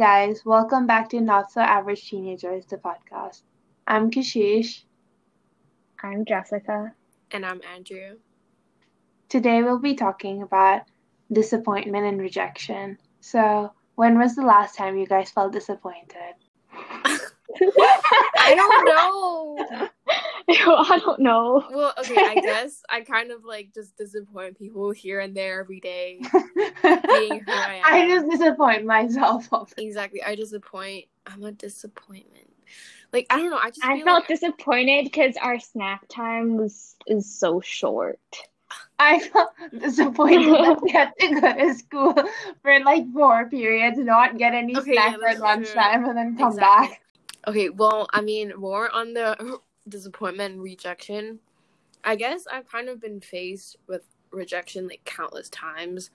guys, welcome back to Not So Average Teenagers, the podcast. I'm Kashish. I'm Jessica. And I'm Andrew. Today we'll be talking about disappointment and rejection. So, when was the last time you guys felt disappointed? I don't know. I don't know. Well, okay, I guess I kind of like just disappoint people here and there every day. being who I am. I just disappoint myself. Exactly. I disappoint. I'm a disappointment. Like I don't know. I just I felt like, disappointed because our snack time was is so short. I felt disappointed that we had to go to school for like four periods, not get any Okay, snack yeah, for lunchtime, and then come Exactly. back. Okay, well, I mean, more on the disappointment and rejection. I guess I've kind of been faced with rejection like countless times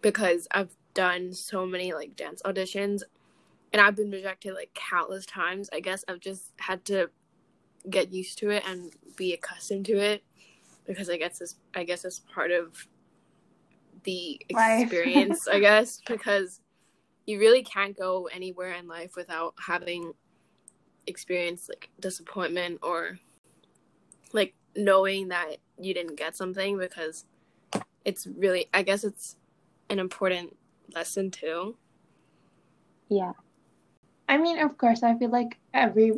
because I've done so many like dance auditions and I've been rejected like countless times. I guess I've just had to get used to it and be accustomed to it because I guess it's I guess it's part of the experience, I guess, because you really can't go anywhere in life without having experienced like disappointment or like knowing that you didn't get something because it's really I guess it's an important lesson too. Yeah. I mean, of course, I feel like every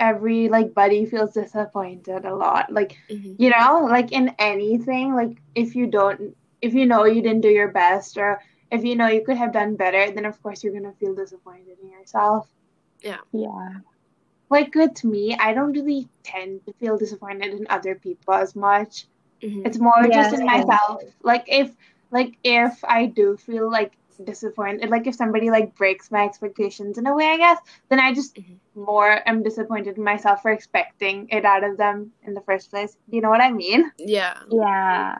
every like buddy feels disappointed a lot. Like Mm-hmm. you know, like in anything, like if you don't, if you know you didn't do your best, or if you know you could have done better, then of course you're gonna feel disappointed in yourself. Yeah. Yeah. Like with me, I don't really tend to feel disappointed in other people as much. Mm-hmm. It's more Yeah, just in same. myself. Like if like if I do feel like disappointed, like if somebody like breaks my expectations in a way, I guess, then I just Mhm. more am disappointed in myself for expecting it out of them in the first place. You know what I mean? Yeah. Yeah.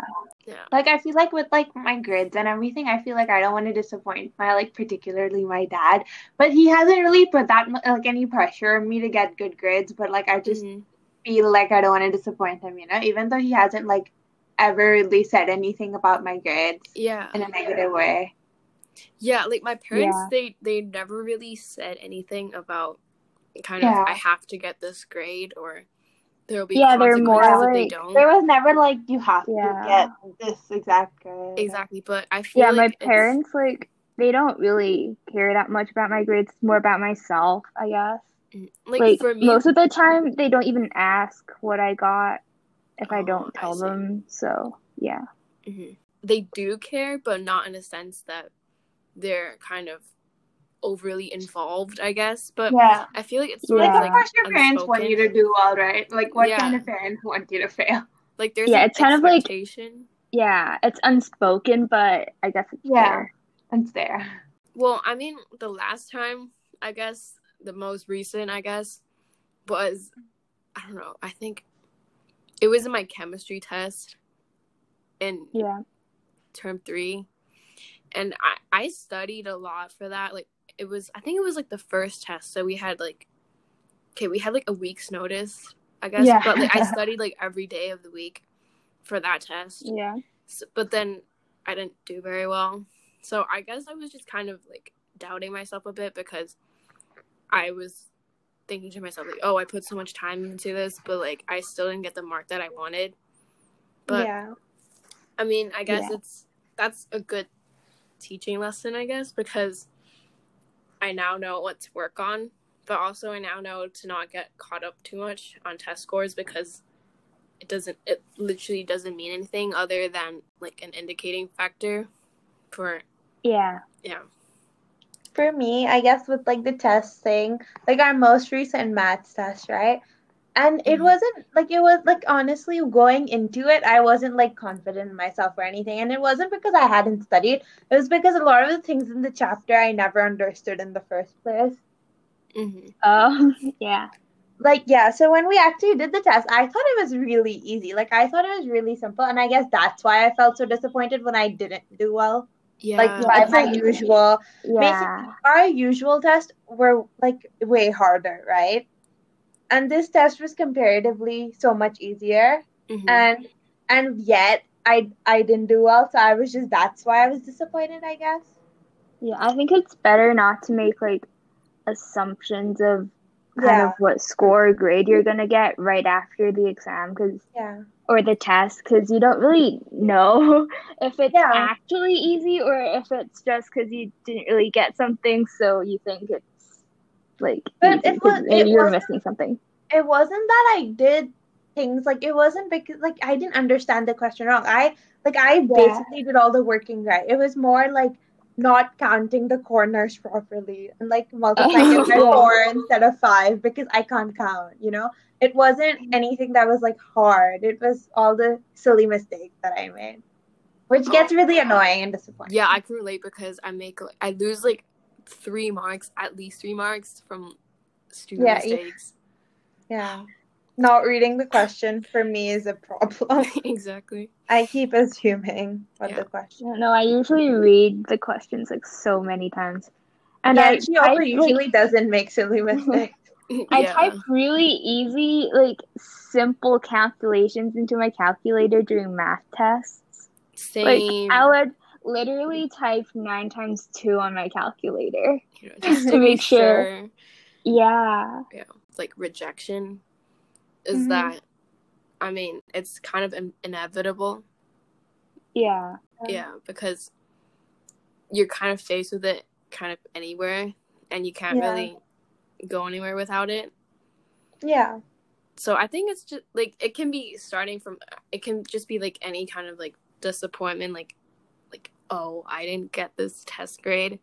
Yeah. Like I feel like with like my grades and everything, I feel like I don't want to disappoint my like particularly my dad, but he hasn't really put that like any pressure on me to get good grades. But like I just Mhm. feel like I don't want to disappoint him, you know, even though he hasn't like ever really said anything about my grades Yeah. in a negative way. Yeah, like my parents Yeah. they they never really said anything about kind Yeah. of I have to get this grade or there'll be Yeah, they're more if they like- don't. There was never like you have Yeah. to get this exact grade. Exactly, but I feel Yeah, like my it's- parents like they don't really care that much about my grades. More about myself, I guess. mm, like, Like, for me most of the time they don't even ask what I got if I Oh, don't tell see. them. So yeah. Mhm. They do care, but not in a sense that they're kind of overly involved, I guess. But Yeah. I feel like it's Yeah. Like, of of course, your parents want you to do well, right? Like, what Yeah. kind of parents want you to fail? like there's Yeah, it's kind of like- Yeah, it's unspoken, but I guess it's Yeah. there. It's there. Well, I mean, the last time, I guess, the most recent, I guess, was, I don't know, I think it was in my chemistry test in Yeah. term three. And I, I studied a lot for that. Like, it was, I think it was like the first test. So we had like, okay, we had like a week's notice, I guess. Yeah. But like, I studied like every day of the week for that test. Yeah. So, but then I didn't do very well. So I guess I was just kind of like doubting myself a bit because I was thinking to myself like, "Oh, I put so much time into this, but like I still didn't get the mark that I wanted." But yeah. I mean, I guess Yeah. it's that's a good teaching lesson, I guess, because I now know what to work on, but also I now know to not get caught up too much on test scores because it doesn't it literally doesn't mean anything other than like an indicating factor for Yeah. yeah. For me, I guess with like the test thing, like our most recent maths test, right? And it Mhm. wasn't like it was like honestly going into it, I wasn't like confident in myself or anything. And it wasn't because I hadn't studied. It was because a lot of the things in the chapter I never understood in the first place. mm-hmm. Oh, yeah. like yeah so when we actually did the test i thought it was really easy like i thought it was really simple and i guess that's why i felt so disappointed when i didn't do well Yeah. like by my usual Yeah. our usual tests were like way harder right and this test was comparatively so much easier Mhm. and and yet i i didn't do well so i was just that's why i was disappointed i guess Yeah, I think it's better not to make like assumptions of kind Yeah. of what score or grade you're gonna get right after the exam because Yeah. or the test because you don't really know if it's Yeah. actually easy or if it's just because you didn't really get something so you think it's like But easy it 'cause was- it you're missing something It wasn't that I did things like it wasn't because like I didn't understand the question wrong. I like I basically did all the working right. It was more like not counting the corners properly and like multiplying it by four instead of five because I can't count, you know? It wasn't mm-hmm. anything that was like hard. It was all the silly mistakes that I made. Which gets really annoying and disappointing. Yeah, I can relate because I make like I lose like three marks, at least three marks from stupid Yeah, mistakes. Yeah. Not reading the question for me is a problem. exactly. I keep assuming what Yeah. the question. no i usually read the questions like so many times and yeah, i she type, over like, usually doesn't make silly mistakes. I yeah. type really easy, like simple calculations into my calculator during math tests. Like Same. I would literally type nine times two on my calculator. know, just to make sure. sure. Yeah. Like rejection is Mhm. that. I mean, it's kind of in- inevitable. Yeah. Yeah, because you're kind of faced with it kind of anywhere, and you can't Yeah. really go anywhere without it. Yeah. so i think it's just like it can be starting from it can just be like any kind of like disappointment like oh i didn't get this test grade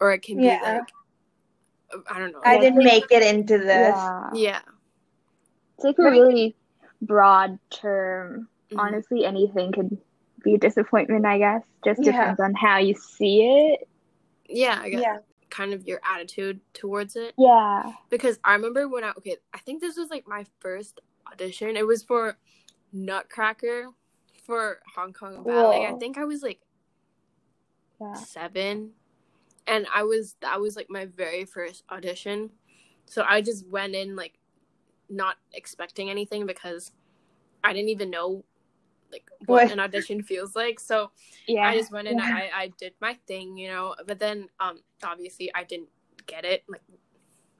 or it can be Yeah. like i don't know I didn't I make it into this. Yeah. yeah It's like a really broad term. Mhm. Honestly, anything could be a disappointment, I guess. Just Yeah. depends on how you see it. yeah i guess Yeah. kind of your attitude towards it Yeah. because i remember when i okay i think this was like my first audition it was for nutcracker for hong kong ballet i think i was like Yeah. seven and i was that was like my very first audition so i just went in like not expecting anything because i didn't even know like what What? an audition feels like so Yeah. i just went in Yeah. I, I did my thing you know but then um obviously i didn't get it like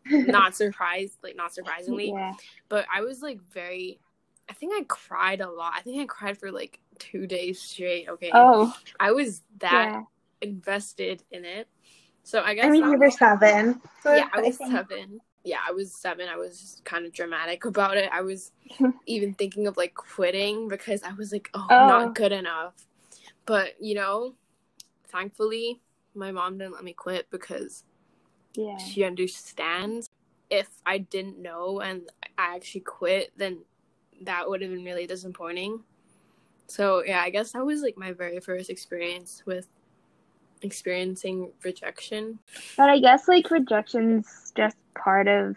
not surprised like not surprisingly Yeah. but i was like very i think i cried a lot i think i cried for like two days straight okay Oh. i was that Yeah. Invested in it. So I guess I mean, you were was- seven. So yeah, I was think- seven. Yeah, I was seven. I was kind of dramatic about it. I was even thinking of like quitting because I was like, oh, I'm Oh. not good enough. But you know, thankfully, my mom didn't let me quit because Yeah. she understands. If I didn't know and I actually quit, then that would have been really disappointing. So yeah, I guess that was like my very first experience with experiencing rejection. But I guess like rejection's just part of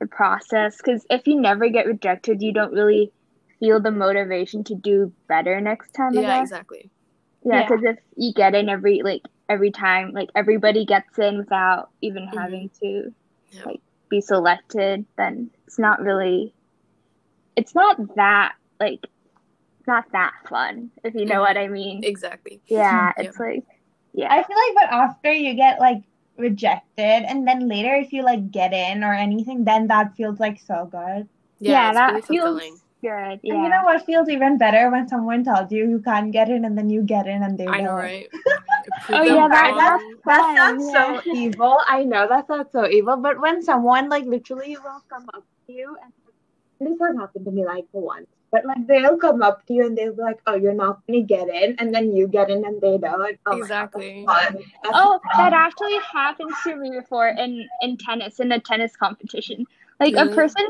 the process because if you never get rejected, you don't really feel the motivation to do better next time. Yeah, exactly. Yeah, Yeah. because if you get in every like every time, like everybody gets in without even Mhm. having to Yeah. like be selected, then it's not really. It's not that like, not that fun if you know Mhm. what I mean. Exactly. Yeah, Yeah. it's like, yeah, I feel like, but after you get like rejected, and then later if you like get in or anything, then that feels like so good. Yeah, yeah, it's that really feels fulfilling. good. Yeah. And you know what feels even better when someone tells you you can't get in, and then you get in, and they I know, don't. right? Oh, yeah, that- that's- wrong. That sounds yeah. so evil. I know that sounds so evil, but when someone like literally will come up to you and this has happened to me like once, but like they'll come up to you and they'll be like, "Oh, you're not gonna get in," and then you get in and they don't. Oh my God, Exactly. that's fun. That's Oh, that actually happened to me before in in tennis in a tennis competition. Like a person,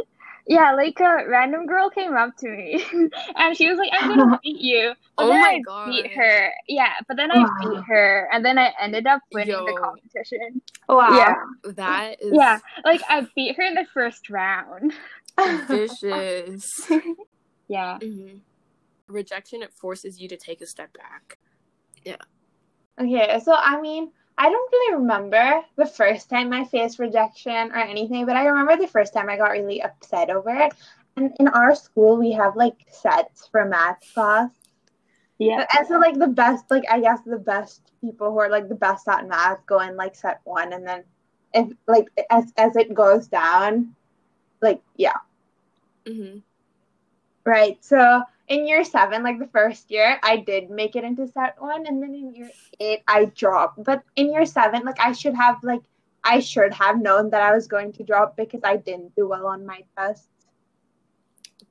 yeah, like a random girl came up to me and she was like, "I'm gonna beat you." But Oh then my I God. beat her. Yeah, but then I beat her, and then I ended up winning the competition. Wow. Yeah, That is yeah, like I beat her in the first round. vicious. Yeah, hmm Rejection it forces you to take a step back. Yeah. Okay, so I mean, I don't really remember the first time I faced rejection or anything, but I remember the first time I got really upset over it. And in our school, we have like sets for math class. yeah, And so, like, the best, like, I guess the best people who are like the best at math go in like set one, and then if like as as it goes down, like yeah, hmm right. So in year seven, like the first year, I did make it into set one, and then in year eight, I dropped. But in year seven, like I should have like I should have known that I was going to drop because I didn't do well on my tests.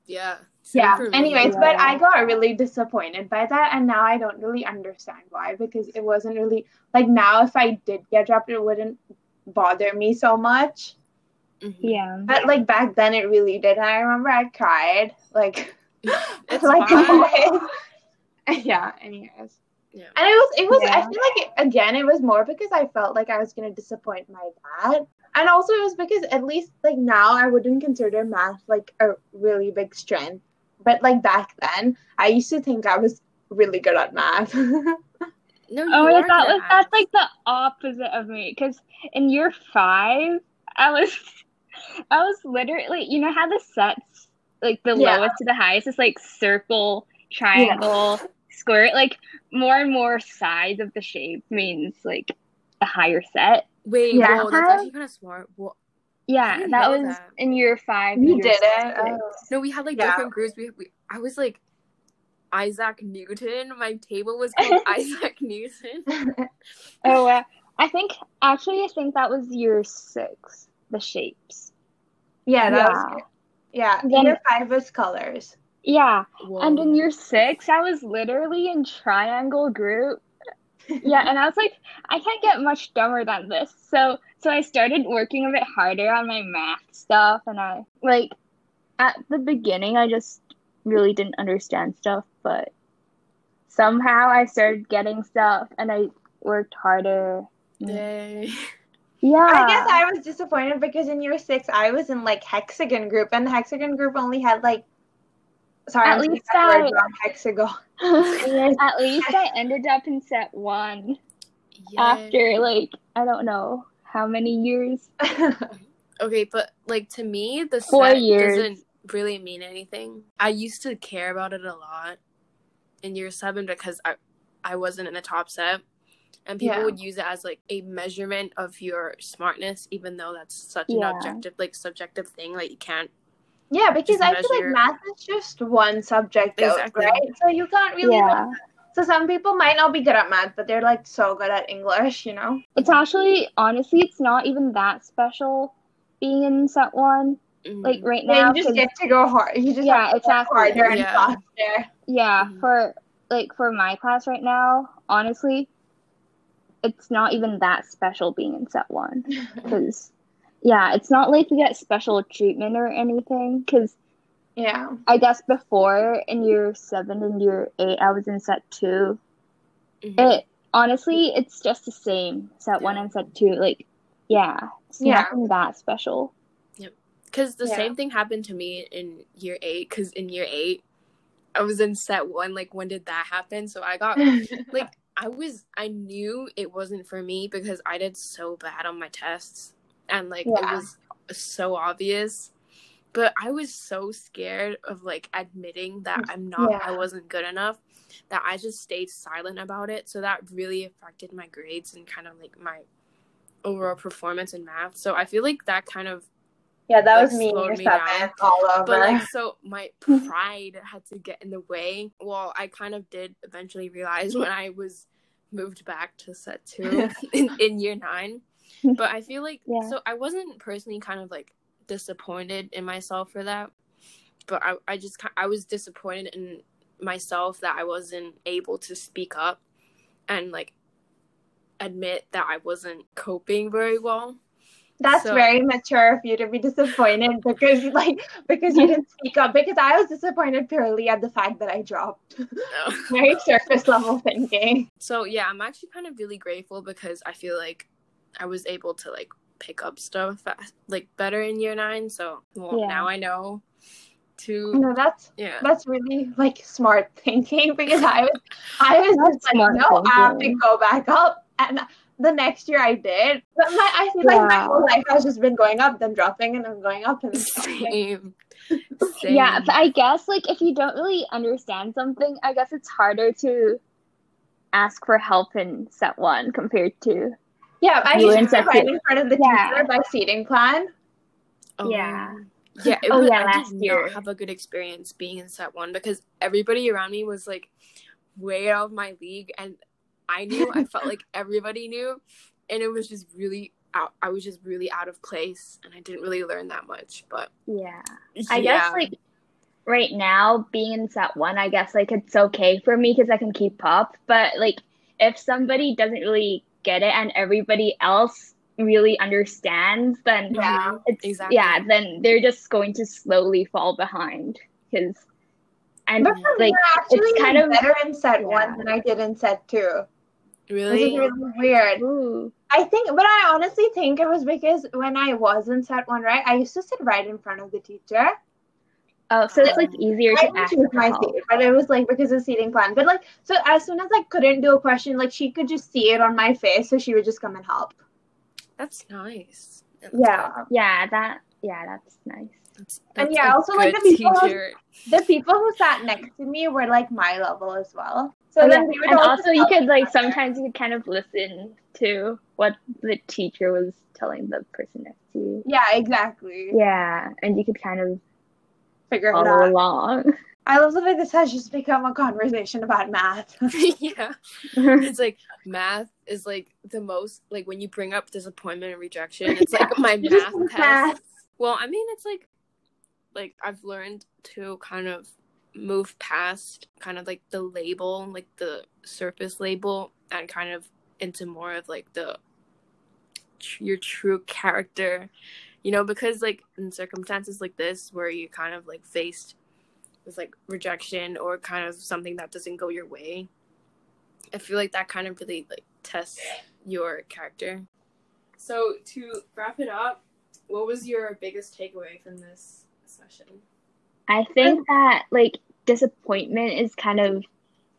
Yeah. Yeah. for me. Anyways, but I got really disappointed by that, and now I don't really understand why because it wasn't really like now if I did get dropped, it wouldn't bother me so much. Mhm. Yeah. But like back then, it really did. And I remember I cried like It's like yeah. Anyways. Yeah. And it was, it was. I feel like it, again, it was more because I felt like I was gonna disappoint my dad, and also it was because at least like now I wouldn't consider math like a really big strength, but like back then I used to think I was really good at math. No, you Oh, are yeah, that was that's like the opposite of me. Because in year five, I was, I was literally, you know how the sets, like the Yeah. lowest to the highest, is like circle, triangle, square. Like more and more sides of the shape means like a higher set. Wait, Yeah. whoa, that's actually kind of smart. Well, Yeah, that was that. in year five. We year did it? six. Oh. no, we had like Yeah. different groups. We, we, I was like Isaac Newton. My table was called Isaac Newton. Oh, uh, I think actually, I think that was year six. The shapes. Yeah, that Yeah. was good. Yeah, Then- year five was colors. Yeah, Whoa. and in year six, I was literally in triangle group. Yeah, and I was like, I can't get much dumber than this. So, so I started working a bit harder on my math stuff, and I like at the beginning, I just really didn't understand stuff, but somehow I started getting stuff, and I worked harder. Yay. Yeah, I guess I was disappointed because in year six I was in like hexagon group, and the hexagon group only had like. Sorry, At I'm least that I- Hexagon. At least I ended up in set one Yay. after like I don't know how many years. Okay, but like to me, the Four set years. doesn't really mean anything. I used to care about it a lot in year seven because I I wasn't in the top set, and people Yeah. would use it as like a measurement of your smartness, even though that's such an objective, like subjective thing. Like you can't. yeah, because Just I feel like math is just one subject, though, Exactly. right? So you can't really. Yeah. like- so some people might not be good at math, but they're like so good at English, you know? It's actually honestly, it's not even that special being in set one. Mhm. Like right Yeah, now, you just get to go hard. You just Yeah, have to exactly. harder and Yeah. faster. yeah, Mhm. for like for my class right now, honestly, it's not even that special being in set one because yeah, it's not like we get special treatment or anything. Because yeah. I guess before in year seven and year eight, I was in set two. Mhm. It honestly, it's just the same set one and set two. Like, yeah, it's Yeah. nothing that special. Because the Yeah. same thing happened to me in year eight. Because in year eight, I was in set one. Like, when did that happen? So I got like I was I knew it wasn't for me because I did so bad on my tests and like it was so obvious. But I was so scared of like admitting that I'm not I wasn't good enough that I just stayed silent about it. So that really affected my grades and kind of like my overall performance in math. So I feel like that kind of yeah, that like, was me slowed me down. all over. but like so my pride had to get in the way well i kind of did eventually realize when i was moved back to set two in, in year nine. But i feel like Yeah. so i wasn't personally kind of like disappointed in myself for that. But i, I just i was disappointed in myself that i wasn't able to speak up and like admit that i wasn't coping very well That's So- very mature of you to be disappointed because like because you didn't speak up. Because I was disappointed purely at the fact that I dropped. Oh. very surface level thinking. So yeah, I'm actually kind of really grateful because I feel like I was able to like pick up stuff like better in year nine. So well, Yeah. now I know to No, that's yeah. that's really like smart thinking because I was I was That's just like no, I have to go back up and. The next year I did, but my I feel like my whole life has just been going up, then dropping, and then going up and then. Same. Same. Yeah, but I guess like if you don't really understand something, I guess it's harder to ask for help in set one compared to Yeah, I You in used to set right two. in front of the Yeah. teacher by seating plan. Yeah. Um, Yeah, it Oh, was, yeah, I last did year. not have a good experience being in set one because everybody around me was like way out of my league, and I knew I felt like everybody knew, and it was just really out. I was just really out of place, and I didn't really learn that much. But Yeah. I yeah. guess like right now being in set one, I guess like it's okay for me because I can keep up. But like if somebody doesn't really get it and everybody else really understands, then Yeah, it's exactly. yeah, then they're just going to slowly fall behind because and But for like me, actually it's kind of- better in set yeah. one than I did in set two. Which really, is really weird. ooh, I think, but I honestly think it was because when I was in set one, right, I used to sit right in front of the teacher. oh, so it's like easier to didn't ask choose my help. seat, but it was like because of seating plan. But like, so as soon as I couldn't do a question, like she could just see it on my face, so she would just come and help. that's nice. That's Yeah, Yeah, that yeah, that's nice. That's, And yeah, also, like, the people- teacher. the people who sat next to me were like my level as well. So Oh, then yeah. we would and all also you could like other. sometimes you could kind of listen to what the teacher was telling the person next to you. Yeah, exactly. Yeah, and you could kind of Figure it follow out. along. I love the way this has just become a conversation about math. yeah. it's like math is like the most like when you bring up disappointment and rejection it's like my math want test math. well i mean it's like like i've learned to kind of move past kind of like the label like the surface label and kind of into more of like the your true character you know because like in circumstances like this where you kind of like faced with like rejection or kind of something that doesn't go your way I feel like that kind of really like tests your character. So to wrap it up, what was your biggest takeaway from this session? I think that like disappointment is kind of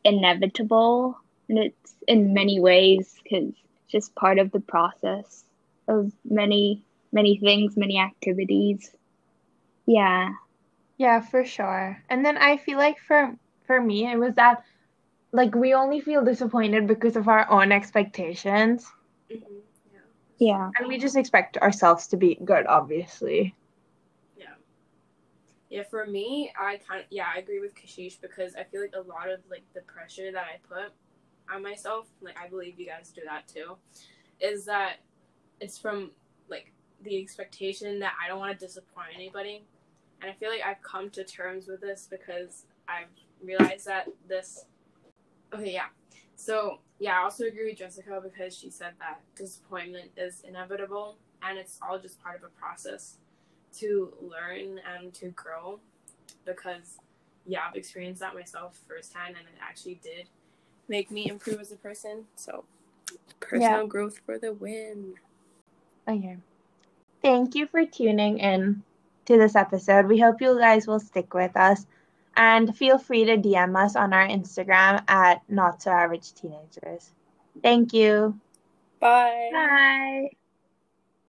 inevitable and it's in many ways because it's just part of the process of many many things, many activities. Yeah. Yeah, for sure. And then I feel like for for me it was that like we only feel disappointed because of our own expectations Mm-hmm. Yeah. Yeah. and we just expect ourselves to be good obviously. Yeah. For me, I kind of, yeah, I agree with Kashish because I feel like a lot of like the pressure that I put on myself, like I believe you guys do that too, is that it's from like the expectation that I don't want to disappoint anybody. And I feel like I've come to terms with this because I've realized that this Okay, yeah. So, yeah, I also agree with Jessica because she said that disappointment is inevitable and it's all just part of a process to learn and to grow because yeah i've experienced that myself firsthand and it actually did make me improve as a person so personal growth for the win Okay. Thank you for tuning in to this episode. We hope you guys will stick with us and feel free to DM us on our Instagram at not so average teenagers. Thank you. bye Bye.